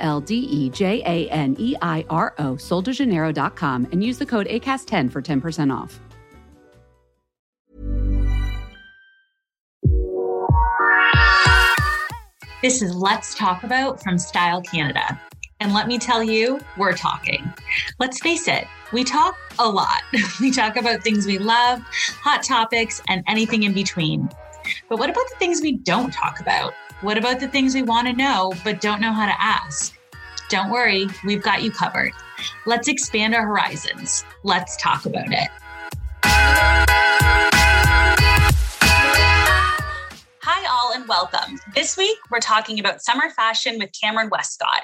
L D E J A N E I R O, soldejaneiro.com, and use the code ACAST10 for 10% off. This is Let's Talk About from Style Canada. And let me tell you, we're talking. Let's face it, we talk a lot. We talk about things we love, hot topics, and anything in between. But what about the things we don't talk about? What about the things we want to know but don't know how to ask? Don't worry, we've got you covered. Let's expand our horizons. Let's talk about it. Hi, all, and welcome. This week, we're talking about summer fashion with Kameron Westcott.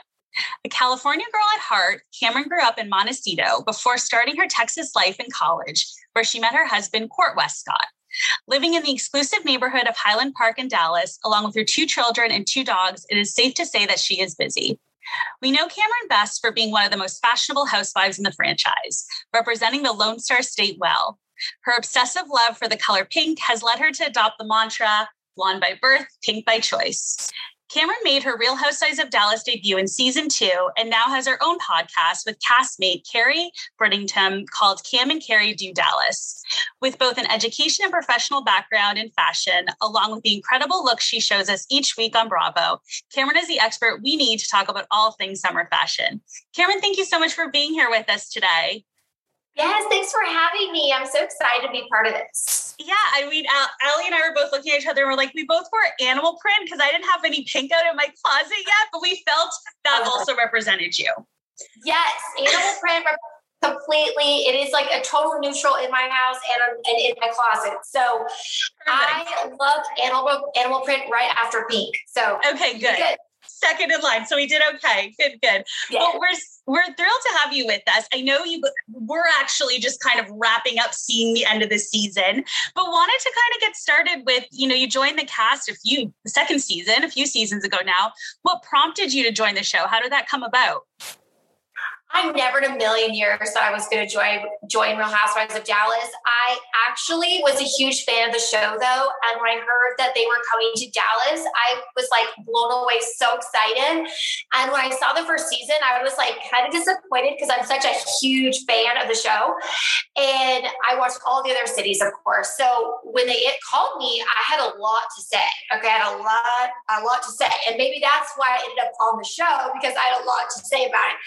A California girl at heart, Kameron grew up in Montecito before starting her Texas life in college, where she met her husband, Court Westcott. Living in the exclusive neighborhood of Highland Park in Dallas, along with her two children and two dogs, it is safe to say that she is busy. We know Kameron best for being one of the most fashionable housewives in the franchise, representing the Lone Star State well. Her obsessive love for the color pink has led her to adopt the mantra blonde by birth, pink by choice. Kameron made her Real Housewives of Dallas debut in season two and now has her own podcast with castmate Kary Brittingham called Kam and Kary Do Dallas. With both an education and professional background in fashion, along with the incredible looks she shows us each week on Bravo, Kameron is the expert we need to talk about all things summer fashion. Kameron, thank you so much for being here with us today. Yes, thanks for having me. I'm so excited to be part of this. Yeah, I mean, Aleah and I were both looking at each other and we're like, we both wore animal print because I didn't have any pink out in my closet yet, but we felt that uh-huh. also represented you. Yes, animal print completely. It is like a total neutral in my house and, and in my closet. So Perfect. I love animal animal print right after pink. So okay, good. good second in line. So we did okay. Good, good. Yeah. Well, we're we're thrilled to have you with us. I know you we're actually just kind of wrapping up seeing the end of the season, but wanted to kind of get started with, you know, you joined the cast a few the second season, a few seasons ago now. What prompted you to join the show? How did that come about? I never in a million years thought I was going to join join Real Housewives of Dallas. I actually was a huge fan of the show though, and when I heard that they were coming to Dallas, I was like blown away, so excited. And when I saw the first season, I was like kind of disappointed because I'm such a huge fan of the show, and I watched all the other cities, of course. So when they called me, I had a lot to say. Okay, I had a lot, a lot to say, and maybe that's why I ended up on the show because I had a lot to say about it.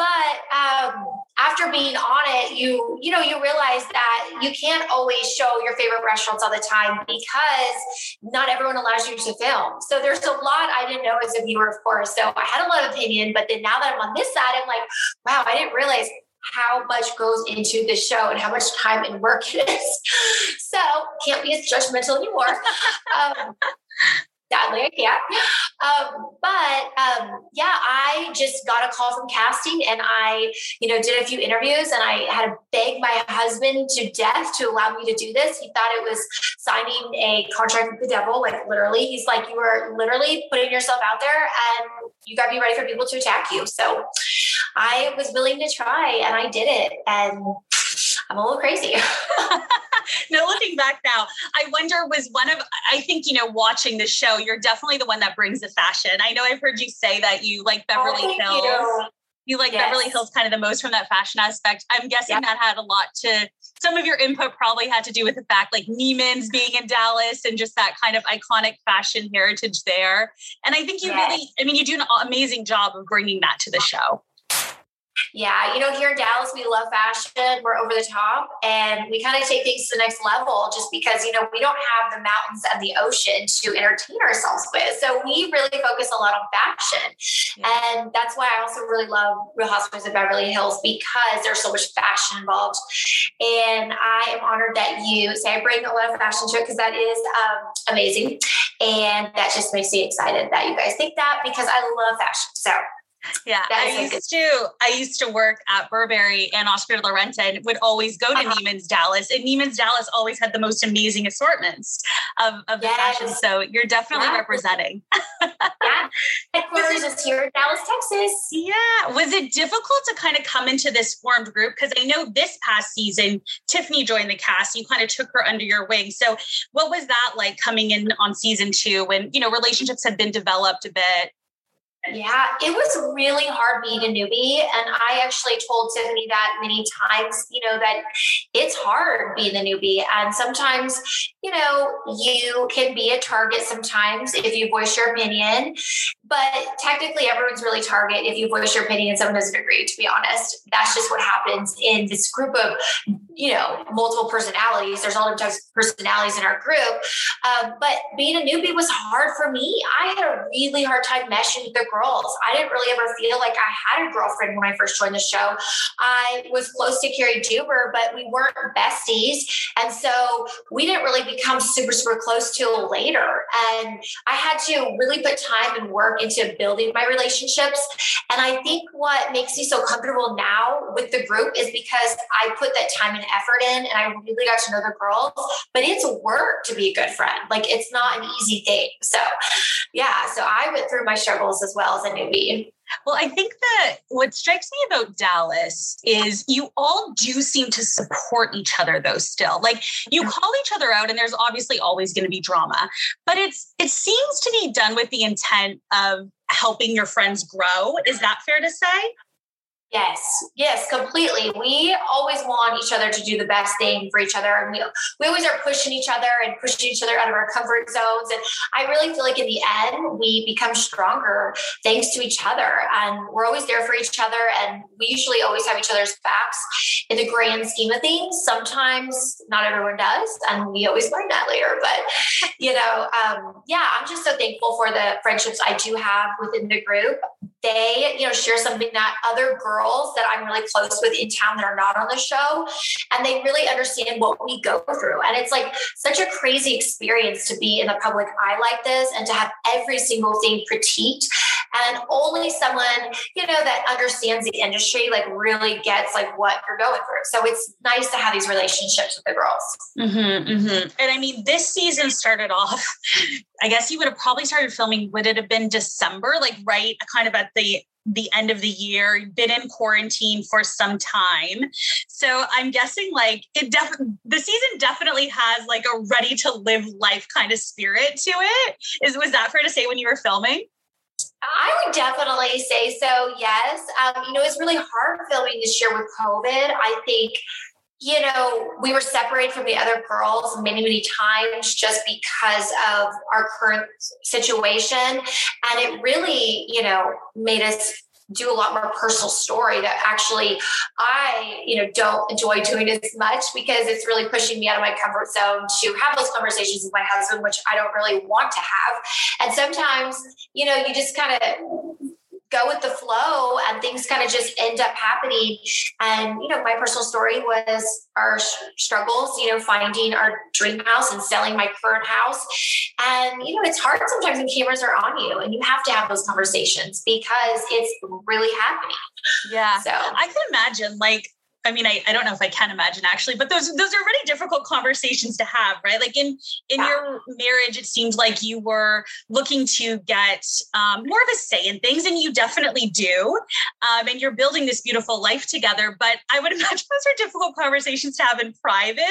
But um, after being on it, you you know you realize that you can't always show your favorite restaurants all the time because not everyone allows you to film. So there's a lot I didn't know as a viewer, of course. So I had a lot of opinion, but then now that I'm on this side, I'm like, wow, I didn't realize how much goes into the show and how much time and work it is. So can't be as judgmental anymore. Um, sadly I can't. Um, but um, yeah, I just got a call from casting and I, you know, did a few interviews and I had to beg my husband to death to allow me to do this. He thought it was signing a contract with the devil, like literally. He's like, you are literally putting yourself out there and you got to be ready for people to attack you. So I was willing to try and I did it. And I'm a little crazy. no, looking back now, I wonder was one of, I think, you know, watching the show, you're definitely the one that brings the fashion. I know I've heard you say that you like oh, Beverly oh, Hills. You. you like yes. Beverly Hills kind of the most from that fashion aspect. I'm guessing yep. that had a lot to some of your input probably had to do with the fact like Neiman's being in Dallas and just that kind of iconic fashion heritage there. And I think you yes. really, I mean, you do an amazing job of bringing that to the show. Yeah, you know, here in Dallas, we love fashion. We're over the top and we kind of take things to the next level just because, you know, we don't have the mountains and the ocean to entertain ourselves with. So we really focus a lot on fashion. And that's why I also really love Real Housewives of Beverly Hills because there's so much fashion involved. And I am honored that you say I bring a lot of fashion to it because that is um, amazing. And that just makes me excited that you guys think that because I love fashion. So Yeah, I used to. I used to work at Burberry and Oscar de la Renta, and would always go to uh-huh. Neiman's Dallas. And Neiman's Dallas always had the most amazing assortments of, of the fashion. So you're definitely yeah. representing. yeah, headquarters is here in Dallas, Texas. Yeah, was it difficult to kind of come into this formed group? Because I know this past season, Tiffany joined the cast. You kind of took her under your wing. So what was that like coming in on season two when you know relationships had been developed a bit? Yeah, it was really hard being a newbie. And I actually told Tiffany that many times, you know, that it's hard being a newbie. And sometimes, you know, you can be a target sometimes if you voice your opinion. But technically, everyone's really target if you voice your opinion and someone doesn't agree, to be honest. That's just what happens in this group of, you know, multiple personalities. There's all different types of personalities in our group. Um, but being a newbie was hard for me. I had a really hard time meshing with the girls. I didn't really ever feel like I had a girlfriend when I first joined the show. I was close to Cary Deuber, but we weren't besties. And so we didn't really become super, super close till later. And I had to really put time and work into building my relationships. And I think what makes me so comfortable now with the group is because I put that time and effort in and I really got to know the girls. But it's work to be a good friend. Like it's not an easy thing. So yeah, so I went through my struggles as well well as a newbie. Well, I think that what strikes me about Dallas is you all do seem to support each other though still. Like you call each other out and there's obviously always going to be drama, but it's it seems to be done with the intent of helping your friends grow. Is that fair to say? Yes, yes, completely. We always want each other to do the best thing for each other. And we, we always are pushing each other and pushing each other out of our comfort zones. And I really feel like in the end, we become stronger thanks to each other. And we're always there for each other. And we usually always have each other's backs in the grand scheme of things. Sometimes not everyone does. And we always learn that later. But, you know, um, yeah, I'm just so thankful for the friendships I do have within the group. They, you know, share something that other girls girls that I'm really close with in town that are not on the show. And they really understand what we go through. And it's like such a crazy experience to be in the public eye like this and to have every single thing critiqued. And only someone, you know, that understands the industry like really gets like what you're going through. So it's nice to have these relationships with the girls. Mm-hmm, mm-hmm. And I mean, this season started off I guess you would have probably started filming. Would it have been December, like right, kind of at the the end of the year, been in quarantine for some time. So I'm guessing like it definitely the season definitely has like a ready to live life kind of spirit to it. Is was that fair to say when you were filming? I would definitely say so. Yes, um, you know it's really hard filming this year with COVID. I think you know, we were separated from the other girls many, many times just because of our current situation. And it really, you know, made us do a lot more personal story that actually I, you know, don't enjoy doing as much because it's really pushing me out of my comfort zone to have those conversations with my husband, which I don't really want to have. And sometimes, you know, you just kind of go with the flow and things kind of just end up happening. And you know my personal story was our struggles you know finding our dream house and selling my current house. And you know it's hard sometimes when cameras are on you and you have to have those conversations because it's really happening. Yeah. So i can imagine like I mean, I, I don't know if I can imagine actually, but those those are really difficult conversations to have, right? Like in in yeah. your marriage, it seemed like you were looking to get um, more of a say in things, and you definitely do. Um, and you're building this beautiful life together. But I would imagine those are difficult conversations to have in private,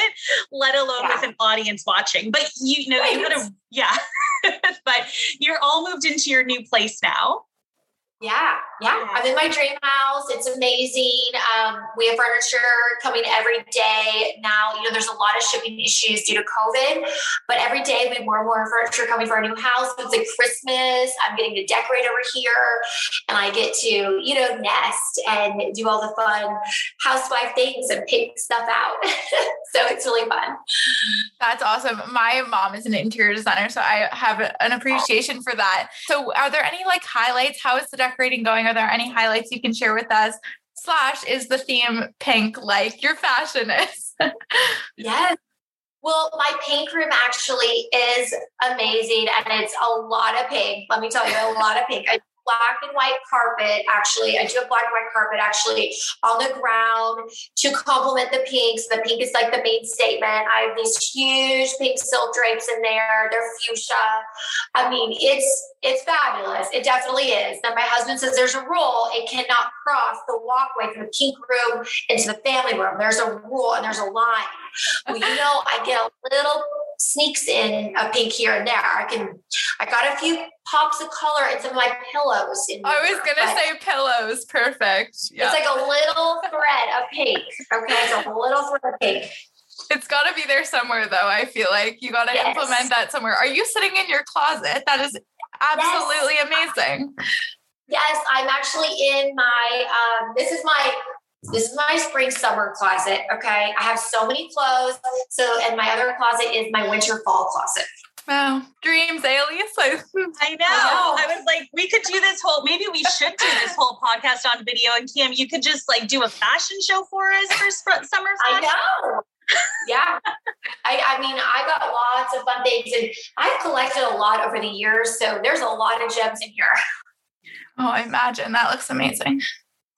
let alone yeah. with an audience watching. But you, know, right. you gotta, yeah. but you're all moved into your new place now. Yeah, yeah. I'm in my dream house. It's amazing. Um, we have furniture coming every day now. You know, there's a lot of shipping issues due to COVID, but every day we have more and more furniture coming for our new house. It's like Christmas. I'm getting to decorate over here, and I get to you know nest and do all the fun housewife things and pick stuff out. so it's really fun. That's awesome. My mom is an interior designer, so I have an appreciation for that. So, are there any like highlights? How is the decorating going? Are there any highlights you can share with us? Slash, is the theme pink like your fashion is? yes. Well, my pink room actually is amazing and it's a lot of pink. Let me tell you, a lot of pink. I black and white carpet. Actually, I do have black and white carpet actually on the ground to complement the pinks. The pink is like the main statement. I have these huge pink silk drapes in there. They're fuchsia. I mean, it's it's fabulous. It definitely is. Then my husband says there's a rule. It cannot cross the walkway from the pink room into the family room. There's a rule and there's a line. Well, you know, I get a little sneaks in a pink here and there. I can, I got a few pops of color in some of my pillows. In I was going to say pillows. Perfect. Yeah. It's like a little thread of pink. Okay. It's a little thread of pink. It's got to be there somewhere, though. I feel like you got to yes. implement that somewhere. Are you sitting in your closet? That is absolutely yes. amazing. Yes, I'm actually in my. Um, this is my this is my spring summer closet. Okay. I have so many clothes. So, and my other closet is my winter fall closet. Wow. Dreams, Alias. I know. I know. I was like, we could do this whole, maybe we should do this whole podcast on video. And Kim, you could just like do a fashion show for us for sp- summer fashion. I know. yeah. I, I mean, I got lots of fun things and I've collected a lot over the years. So there's a lot of gems in here. Oh, I imagine that looks amazing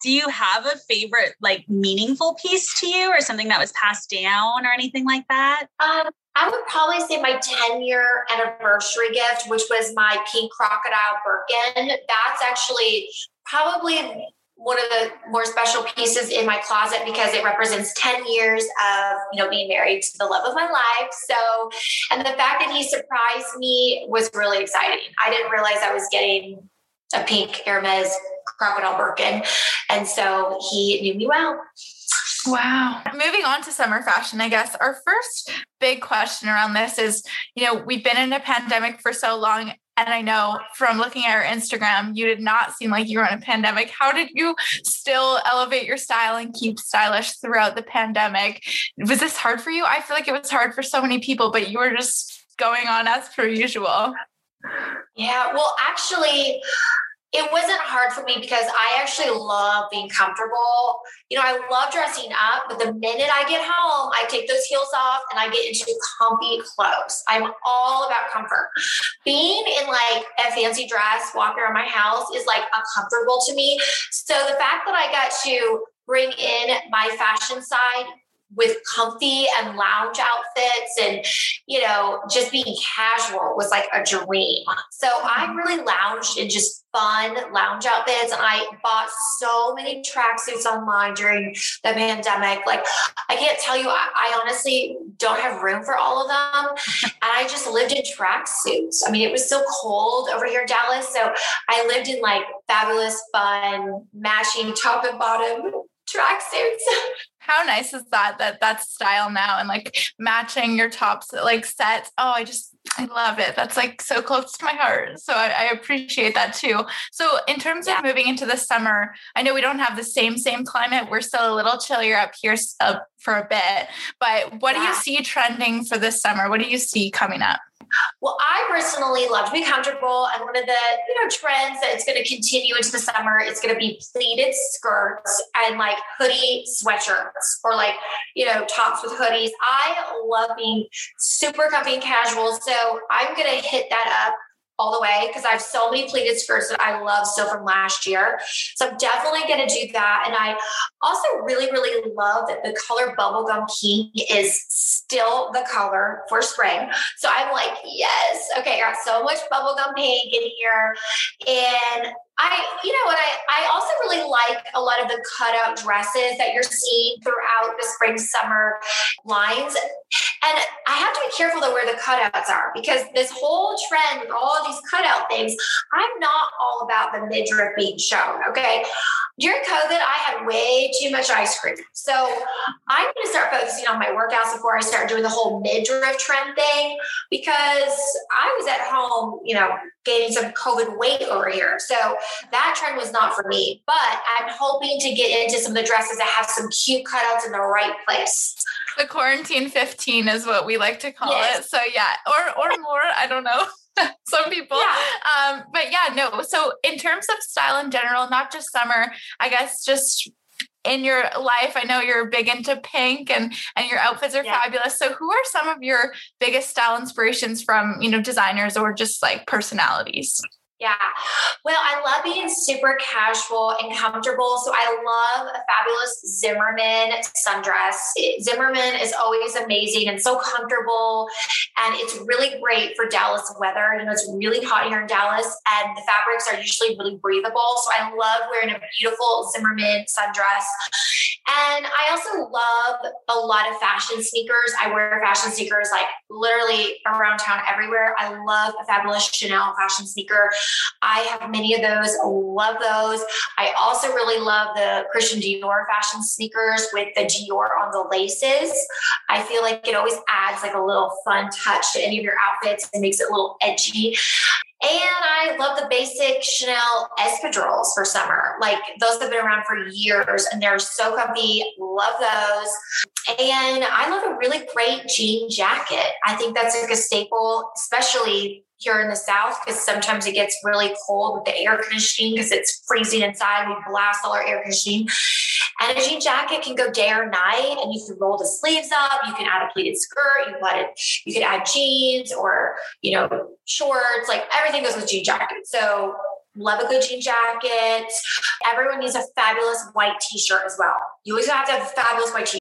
do you have a favorite like meaningful piece to you or something that was passed down or anything like that? Um, i would probably say my 10 year anniversary gift which was my pink crocodile birkin. That's actually probably one of the more special pieces in my closet because it represents 10 years of you know being married to the love of my life. So and the fact that he surprised me was really exciting. I didn't realize i was getting a pink hermes crocodile Birkin. And so he knew me well. Wow. Moving on to summer fashion, I guess our first big question around this is you know, we've been in a pandemic for so long. And I know from looking at your Instagram, you did not seem like you were in a pandemic. How did you still elevate your style and keep stylish throughout the pandemic? Was this hard for you? I feel like it was hard for so many people, but you were just going on as per usual. Yeah, well, actually, it wasn't hard for me because I actually love being comfortable. You know, I love dressing up, but the minute I get home, I take those heels off and I get into comfy clothes. I'm all about comfort. Being in like a fancy dress, walking around my house is like uncomfortable to me. So the fact that I got to bring in my fashion side with comfy and lounge outfits and you know just being casual was like a dream. So i mm-hmm. really lounged in just fun lounge outfits. And i bought so many tracksuits online during the pandemic. Like i can't tell you I, I honestly don't have room for all of them. And i just lived in tracksuits. I mean it was so cold over here in dallas. So i lived in like fabulous fun matching top and bottom tracksuits how nice is that that that's style now and like matching your tops like sets? Oh i just i love it. That's like so close to my heart. So i, I appreciate that too. So in terms yeah. of moving into the summer i know we don't have the same same climate. We're still a little chillier up here for a bit. But what yeah. do you see trending for this summer? What do you see coming up well, I personally love to be comfortable, and one of the you know trends that it's going to continue into the summer is going to be pleated skirts and like hoodie sweatshirts or like you know tops with hoodies. I love being super comfy and casual, so I'm going to hit that up all the way because I have so many pleated skirts that I love still from last year. So I'm definitely going to do that. And I also really, really love that the color bubblegum pink is still the color for spring. So I'm like, yes, okay, I got so much bubblegum pink in here. And I, you know what, I, I also really like a lot of the cutout dresses that you're seeing throughout the spring summer lines. And I have to be careful though where the cutouts are because this whole trend with all these cutout things, I'm not all about the midriff being shown. Okay. During COVID, I had way too much ice cream. So I'm going to start focusing on my workouts before I start doing the whole midriff trend thing because I was at home, you know, gaining some COVID weight over here. So that trend was not for me, but I'm hoping to get into some of the dresses that have some cute cutouts in the right place. The quarantine 15 is what we like to call yes. it. So yeah, or or more, I don't know. some people. Yeah. Um, but yeah, no. So in terms of style in general, not just summer, I guess just in your life i know you're big into pink and and your outfits are yeah. fabulous so who are some of your biggest style inspirations from you know designers or just like personalities Yeah. Well, I love being super casual and comfortable. So I love a fabulous Zimmermann sundress. Zimmermann is always amazing and so comfortable. And it's really great for Dallas weather. You know, it's really hot here in Dallas, and the fabrics are usually really breathable. So I love wearing a beautiful Zimmermann sundress. And I also love a lot of fashion sneakers. I wear fashion sneakers like literally around town everywhere. I love a fabulous Chanel fashion sneaker. I have many of those, love those. I also really love the Christian Dior fashion sneakers with the Dior on the laces. I feel like it always adds like a little fun touch to any of your outfits and makes it a little edgy. And I love the basic Chanel espadrilles for summer. Like those have been around for years and they're so comfy. Love those. And I love a really great jean jacket. I think that's like a staple, especially here in the South because sometimes it gets really cold with the air conditioning because it's freezing inside. We blast all our air conditioning. And a jean jacket can go day or night, and you can roll the sleeves up. You can add a pleated skirt. You can You can add jeans or you know shorts. Like everything goes with jean jacket. So love a good jean jacket. Everyone needs a fabulous white t-shirt as well. You always have to have a fabulous white t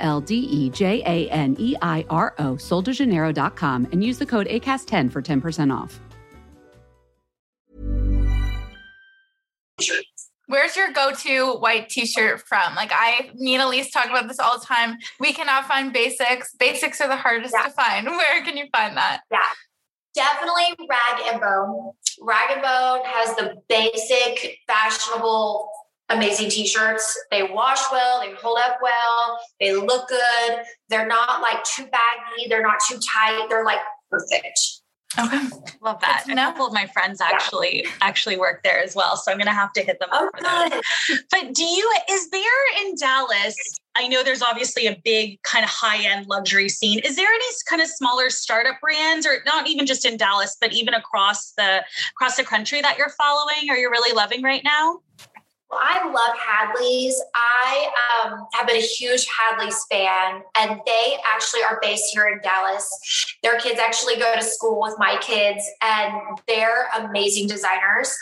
L D E J A N E I R O, soldejaneiro.com, and use the code ACAST10 for 10% off. Where's your go-to white t-shirt from? Like I, me and Elise talk about this all the time. We cannot find basics. Basics are the hardest yeah. to find. Where can you find that? Yeah. Definitely rag and bone. Rag and bone has the basic fashionable amazing t-shirts. They wash well, they hold up well, they look good. They're not like too baggy, they're not too tight, they're like perfect. Okay. Love that. And A couple of my friends actually yeah. actually work there as well. So I'm gonna have to hit them oh, up for that. But do you is there in Dallas? I know there's obviously a big kind of high-end luxury scene. Is there any kind of smaller startup brands or not even just in Dallas, but even across the across the country that you're following or you're really loving right now? Well, I love Hadleigh's. I um, have been a huge Hadleigh's fan, and they actually are based here in Dallas. Their kids actually go to school with my kids, and they're amazing designers.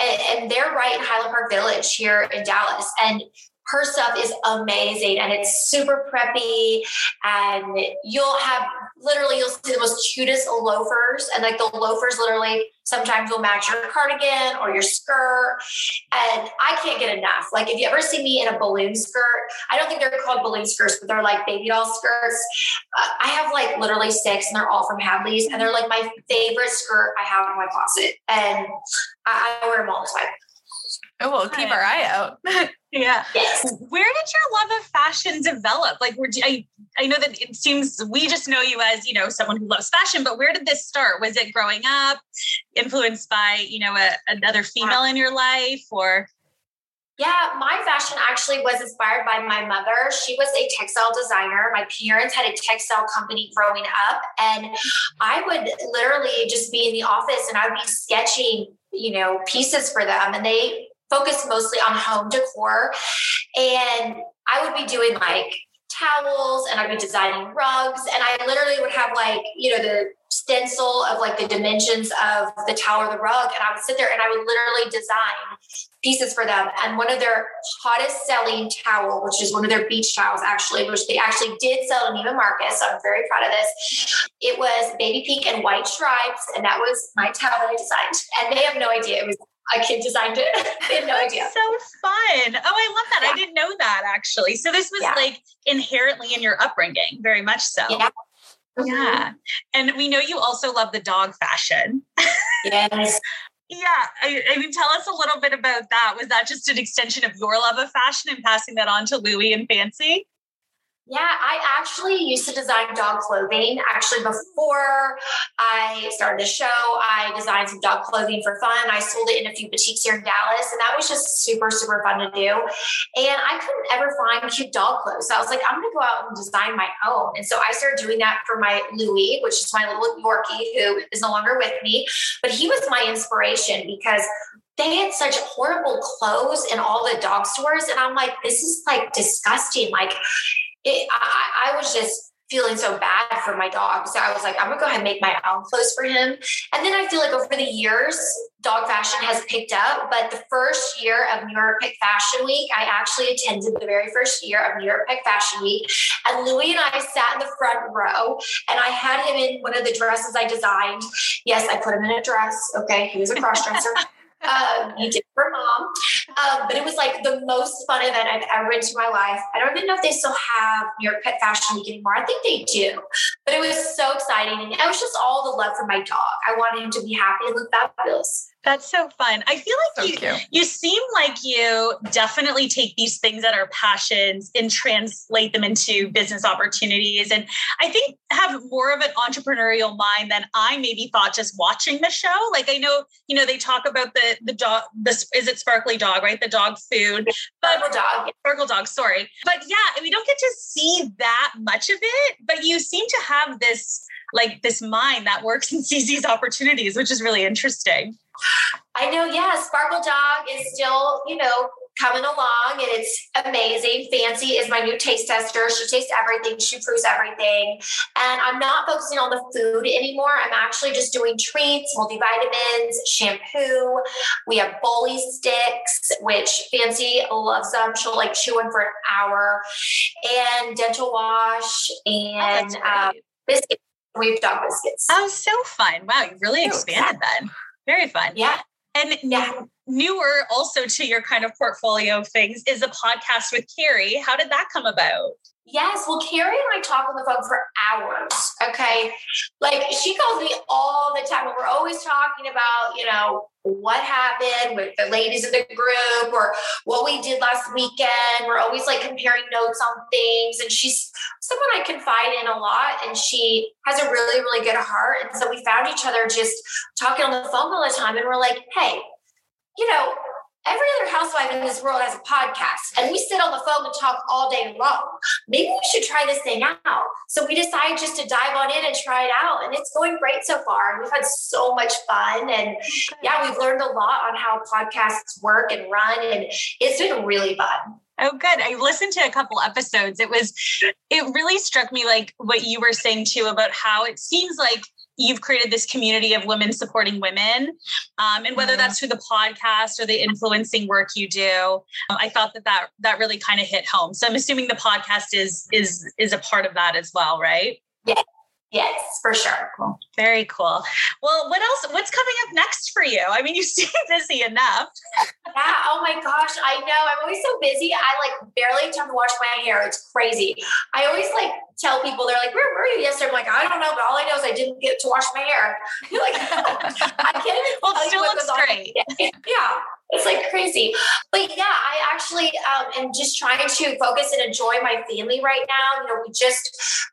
And, and they're right in Highland Park Village here in Dallas. And her stuff is amazing and it's super preppy and you'll have literally you'll see the most cutest loafers and like the loafers literally sometimes will match your cardigan or your skirt and i can't get enough. Like if you ever see me in a balloon skirt i don't think they're called balloon skirts but they're like baby doll skirts. Uh, i have like literally six and they're all from hadleigh's and they're like my favorite skirt i have in my closet and i, I wear them all the time Oh, we'll keep our eye out. yeah. Yes. Where did your love of fashion develop? Like, were I? I know that it seems we just know you as you know someone who loves fashion, but where did this start? Was it growing up, influenced by you know a, another female in your life, or? Yeah, my fashion actually was inspired by my mother. She was a textile designer. My parents had a textile company growing up, and I would literally just be in the office and I would be sketching, you know, pieces for them, and they focused mostly on home decor. And I would be doing like towels and I'd be designing rugs. And I literally would have like, you know, the stencil of like the dimensions of the towel or the rug. And I would sit there and I would literally design pieces for them. And one of their hottest selling towel, which is one of their beach towels actually, which they actually did sell to Neiman Marcus. So I'm very proud of this. It was baby pink and white stripes. And that was my towel that I designed. And they have no idea. It was a kid designed it. they had no That's idea. So fun. Oh, I love that. Yeah. I didn't know that actually. So this was yeah. like inherently in your upbringing, very much so. Yeah. Yeah. Mm-hmm. And we know you also love the dog fashion. Yes. yeah. I, I, mean, tell us a little bit about that. Was that just an extension of your love of fashion and passing that on to Louie and Fancy? Yeah, I actually used to design dog clothing. Actually, before I started the show, I designed some dog clothing for fun. I sold it in a few boutiques here in Dallas, and that was just super, super fun to do. And I couldn't ever find cute dog clothes. So I was like, I'm going to go out and design my own. And so I started doing that for my Louis, which is my little Yorkie who is no longer with me. But he was my inspiration because they had such horrible clothes in all the dog stores. And I'm like, this is like disgusting. Like, it, I, I was just feeling so bad for my dog. So I was like, I'm gonna go ahead and make my own clothes for him. And then I feel like over the years, dog fashion has picked up. But the first year of New York Pet Fashion Week, I actually attended the very first year of New York Pet Fashion Week. And Louis and I sat in the front row and I had him in one of the dresses I designed. Yes, I put him in a dress. Okay, he was a cross dresser. Um, you did for mom. Um, but it was like the most fun event I've ever been to in my life. I don't even know if they still have New York Pet Fashion Week anymore. I think they do. But it was so exciting. And it was just all the love for my dog. I wanted him to be happy and look fabulous. That's so fun. I feel like so you, you seem like you definitely take these things that are passions and translate them into business opportunities. And I think have more of an entrepreneurial mind than I maybe thought just watching the show. Like I know, you know, they talk about the the dog, this is it sparkly dog, right? The dog food. But, sparkle dog. Sparkle dog, sorry. But yeah, we don't get to see that much of it, but you seem to have this like this mind that works and sees these opportunities, which is really interesting. I know, yeah. Sparkle Dog is still, you know, coming along and it's amazing. Fancy is my new taste tester. She tastes everything, she proves everything. And I'm not focusing on the food anymore. I'm actually just doing treats, multivitamins, shampoo. We have bully sticks, which Fancy loves them. She'll like chew them for an hour, and dental wash and oh, um, biscuits. We have dog biscuits. Oh, so fun. Wow, you really expanded then. Very fun. Yeah. And yeah. Newer also to your kind of portfolio of things is a podcast with Kary. How did that come about? Yes. Well, Kary and I talk on the phone for hours. Okay. Like she calls me all the time, and we're always talking about, you know, what happened with the ladies in the group or what we did last weekend. We're always like comparing notes on things. And she's someone I confide in a lot, and she has a really, really good heart. And so we found each other just talking on the phone all the time. And we're like, hey, you know, every other housewife in this world has a podcast and we sit on the phone and talk all day long. Maybe we should try this thing out. So we decided just to dive on in and try it out. And it's going great so far. And we've had so much fun. And yeah, we've learned a lot on how podcasts work and run. And it's been really fun. Oh, good. I listened to a couple episodes. It was, it really struck me like what you were saying too about how it seems like you've created this community of women supporting women. Um, and whether mm-hmm. that's through the podcast or the influencing work you do um, i thought that that that really kind of hit home. So i'm assuming the podcast is is is a part of that as well right? Yeah Yes, for sure. Cool. Very cool. Well, what else? What's coming up next for you? I mean, you seem busy enough. yeah. Oh my gosh. I know. I'm always so busy. I like barely time to wash my hair. It's crazy. I always like tell people, they're like, where were you yesterday? I'm like, I don't know, but all I know is I didn't get to wash my hair. You're like, I can't even well, still looks great. yeah. It's like crazy. But yeah, I actually um, am just trying to focus and enjoy my family right now. You know, we just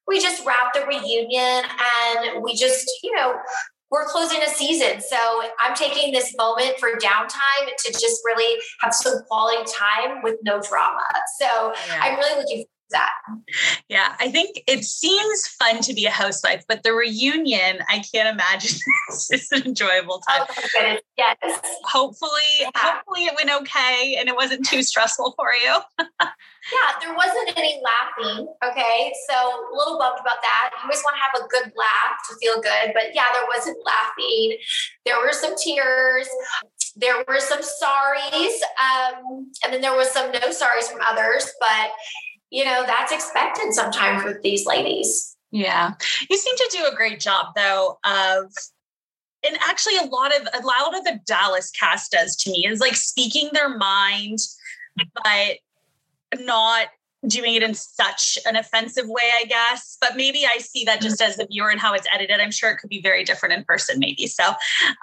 we just wrapped the reunion and we just, you know, we're closing a season. So I'm taking this moment for downtime to just really have some quality time with no drama. So yeah. I'm really looking that. Yeah, I think it seems fun to be a housewife, but the reunion, I can't imagine it's an enjoyable time. Oh, yes. Hopefully, yeah. hopefully it went okay and it wasn't too stressful for you. yeah, there wasn't any laughing. Okay. So a little bummed about that. You always want to have a good laugh to feel good. But yeah, there wasn't laughing. There were some tears. There were some sorries. Um, and then there was some no sorries from others. But you know, that's expected sometimes with these ladies. Yeah. You seem to do a great job though of and actually a lot of a lot of the Dallas cast does to me is like speaking their mind, but not doing it in such an offensive way, I guess. But maybe I see that just as a viewer and how it's edited. I'm sure it could be very different in person, maybe. So,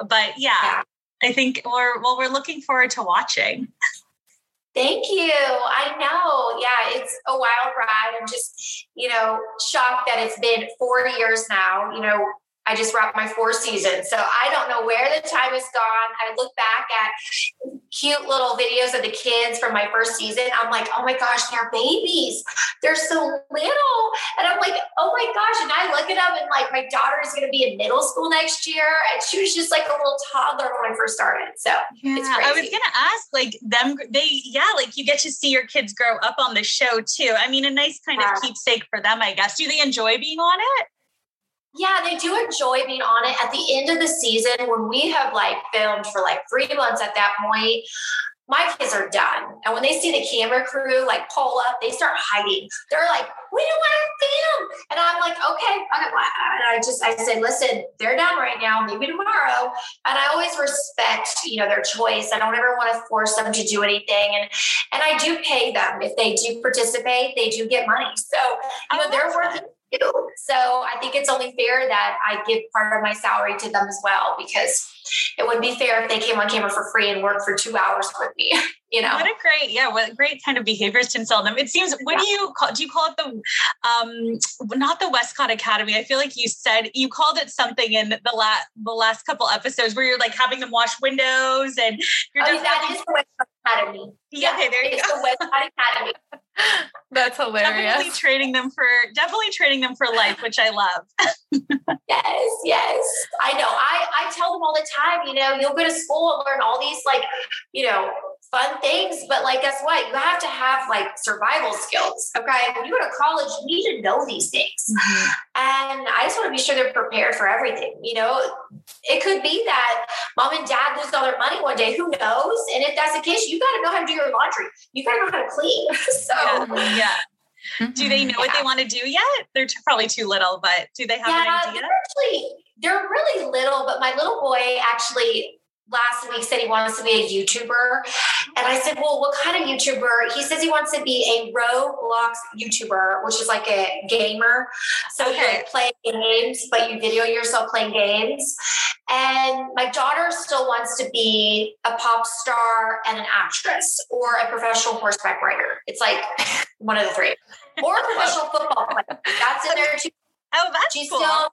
but yeah, yeah. I think we're well, we're looking forward to watching. Thank you. I know. Yeah, it's a wild ride. I'm just, you know, shocked that it's been four years now. You know, I just wrapped my four seasons. So I don't know where the time has gone. I look back at cute little videos of the kids from my first season. I'm like, oh my gosh, they're babies. They're so little. And I'm like, oh my gosh. And I look at them and like my daughter is going to be in middle school next year. And she was just like a little toddler when I first started. So yeah, I was going to ask like them, they, yeah, like you get to see your kids grow up on the show too. I mean, a nice kind yeah. of keepsake for them, I guess. Do they enjoy being on it? Yeah, they do enjoy being on it. At the end of the season, when we have like filmed for like three months at that point, my kids are done. And when they see the camera crew like pull up, they start hiding. They're like, we don't want to film. And I'm like, okay. And I just, I said, listen, they're done right now, maybe tomorrow. And I always respect, you know, their choice. I don't ever want to force them to do anything. And, and I do pay them. If they do participate, they do get money. So, you know, they're working so I think it's only fair that I give part of my salary to them as well because it wouldn't be fair if they came on camera for free and worked for two hours with me. You know, what a great, yeah, what great kind of behaviors to instill them. It seems, what yeah. do you call, do you call it the, um, not the Westcott Academy? I feel like you said, you called it something in the last, the last couple episodes where you're like having them wash windows and you're oh, that is the Westcott Academy. Yeah, okay, there you it's go. the Westcott Academy. That's hilarious. Definitely training them for definitely training them for life, which I love. yes, yes. I know. I, I tell them all the time, you know, you'll go to school and learn all these like, you know, fun things, but like guess what? You have to have like survival skills. Okay. When you go to college, you need to know these things. Mm-hmm. And I just want to be sure they're prepared for everything. You know, it could be that mom and dad lose all their money one day. Who knows? And if that's the case, you got to know how to do your laundry. You got to know how to clean. so yeah. yeah. Mm-hmm. Do they know yeah. what they want to do yet? They're t- probably too little, but do they have yeah, an idea? They're actually, they're really little, but my little boy actually last week said he wants to be a YouTuber. And I said, Well, what kind of YouTuber? He says he wants to be a Roblox YouTuber, which is like a gamer. So okay. you like play games, but you video yourself playing games. And my daughter still wants to be a pop star and an actress or a professional horseback rider. It's like one of the three. Or a professional football player. That's in there too. Oh, that's she's cool. still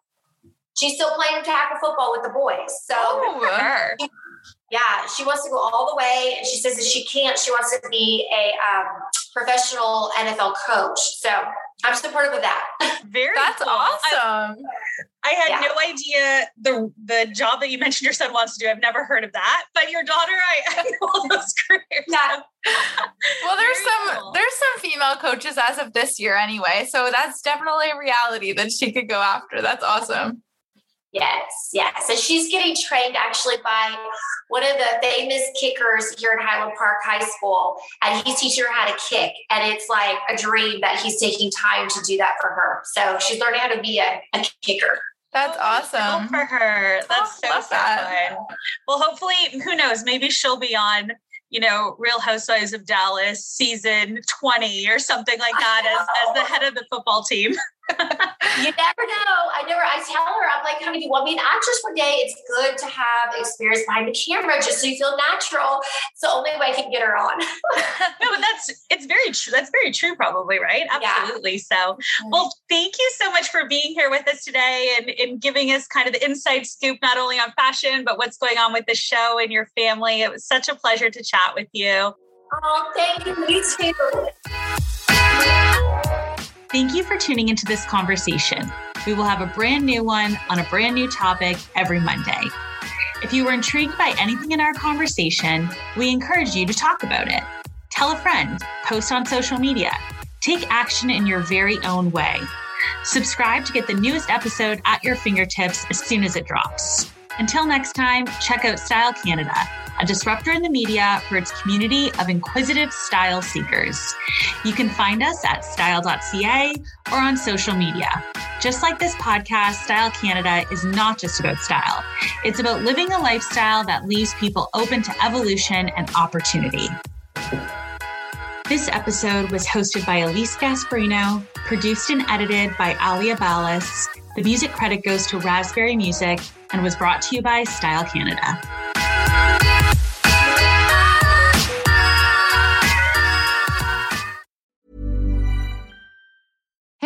she's still playing tackle football with the boys. So oh, she, yeah, she wants to go all the way. And she says if she can't, she wants to be a um, professional NFL coach. So I'm supportive of that. Very That's cool. awesome. I, I had yeah. no idea the the job that you mentioned your son wants to do. I've never heard of that. But your daughter, I, I know all those careers. Yeah. well, there's Very some cool. there's some female coaches as of this year anyway. So that's definitely a reality that she could go after. That's awesome. Yes, yes. So she's getting trained actually by one of the famous kickers here at Highland Park High School. And he's teaching her how to kick. And it's like a dream that he's taking time to do that for her. So she's learning how to be a, a kicker. That's awesome. for her. That's so, so fun. Well, hopefully, who knows? Maybe she'll be on you know, Real Housewives of Dallas season 20 or something like that as, as the head of the football team. you never know. I never, I tell her, I'm like, honey, do you want me an actress one day? It's good to have experience behind the camera just so you feel natural. It's the only way I can get her on. no, but that's, it's very true. That's very true, probably, right? Absolutely. Yeah. So, mm-hmm. well, thank you so much for being here with us today and, and giving us kind of the inside scoop, not only on fashion, but what's going on with the show and your family. It was such a pleasure to chat with you. Oh, thank you. You too. Thank you for tuning into this conversation. We will have a brand new one on a brand new topic every Monday. If you were intrigued by anything in our conversation, we encourage you to talk about it. Tell a friend, post on social media, take action in your very own way. Subscribe to get the newest episode at your fingertips as soon as it drops. Until next time, check out Style Canada a disruptor in the media for its community of inquisitive style seekers. You can find us at style.ca or on social media. Just like this podcast, Style Canada is not just about style, it's about living a lifestyle that leaves people open to evolution and opportunity. This episode was hosted by Elise Gasparino, produced and edited by Aleah Ballas. The music credit goes to Raspberry Music and was brought to you by Style Canada.